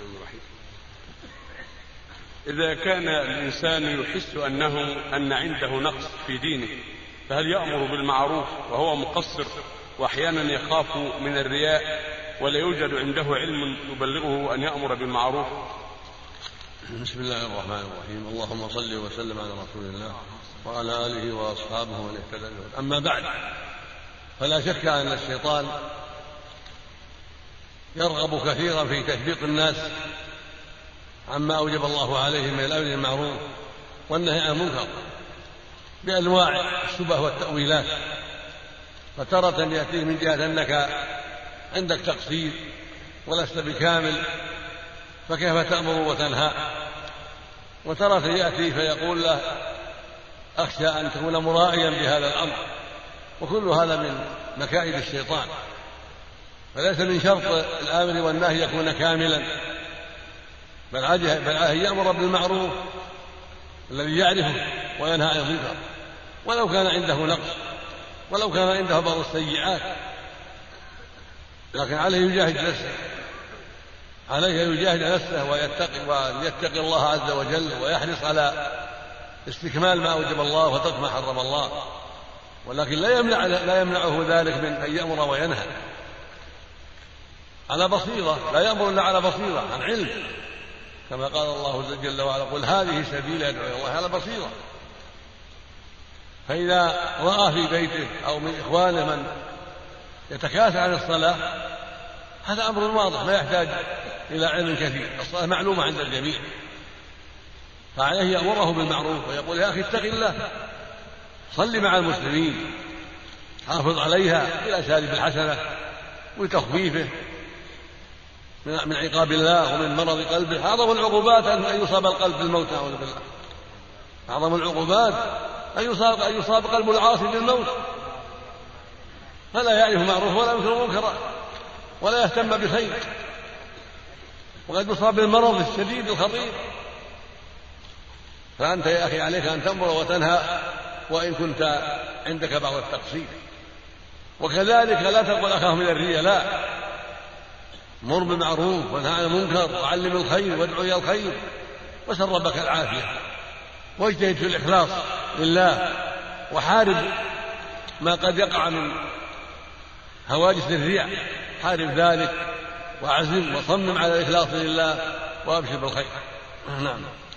الرحمن الرحيم. إذا كان الإنسان يحس أنه أن عنده نقص في دينه فهل يأمر بالمعروف وهو مقصر وأحيانا يخاف من الرياء ولا يوجد عنده علم يبلغه أن يأمر بالمعروف؟ بسم الله الرحمن الرحيم. اللهم صل وسلم على رسول الله وعلى آله وأصحابه ومن اهتدى أما بعد فلا شك أن الشيطان يرغب كثيرا في تشبيق الناس عما أوجب الله عليهم من الأمر بالمعروف والنهي عن المنكر بأنواع الشبه والتأويلات. فترة يأتيه من جهة أنك عندك تقصير ولست بكامل فكيف تأمر وتنهى؟ وترة يأتي فيقول له أخشى أن تكون مرائيا بهذا الأمر وكل هذا من مكائد الشيطان. فليس من شرط الآمر والنهي يكون كاملا. بل بل يأمر بالمعروف الذي يعرفه وينهى عن المنكر ولو كان عنده نقص ولو كان عنده بعض السيئات. لكن عليه يجاهد نفسه. عليه أن يجاهد نفسه ويتقي ويتقي الله عز وجل ويحرص على استكمال ما أوجب الله وترك ما حرم الله. ولكن لا يمنع لا يمنعه ذلك من أن يأمر وينهى. على بصيرة لا يأمر إلا على بصيرة عن علم. كما قال الله جل وعلا قل هذه سبيل أدعو إلى الله على بصيرة. فإذا رأى في بيته أو من إخوانه من يتكاسل عن الصلاة هذا أمر واضح لا يحتاج إلى علم كثير الصلاة معلومة عند الجميع. فعليه يأمره بالمعروف ويقول يا أخي اتق الله صل مع المسلمين حافظ عليها إلى سالب الحسنة وتخفيفه من عقاب الله ومن مرض قلبه. أعظم العقوبات أن يصاب القلب بالموت نعوذ بالله. أعظم العقوبات أن يصاب أن يصاب قلب العاصي بالموت. فلا يعرف معروف ولا ينكر منكرا ولا يهتم بخير وقد يصاب بالمرض الشديد الخطير. فأنت يا أخي عليك أن تأمر وتنهى وإن كنت عندك بعض التقصير. وكذلك لا تقل أخاف من الرياء لا. مر بالمعروف وانهى عن المنكر وعلم الخير وادعو إلى الخير وسل ربك العافية واجتهد في الإخلاص لله وحارب ما قد يقع من هواجس الرياء حارب ذلك وعزم وصمم على الإخلاص لله وأبشر بالخير. نعم.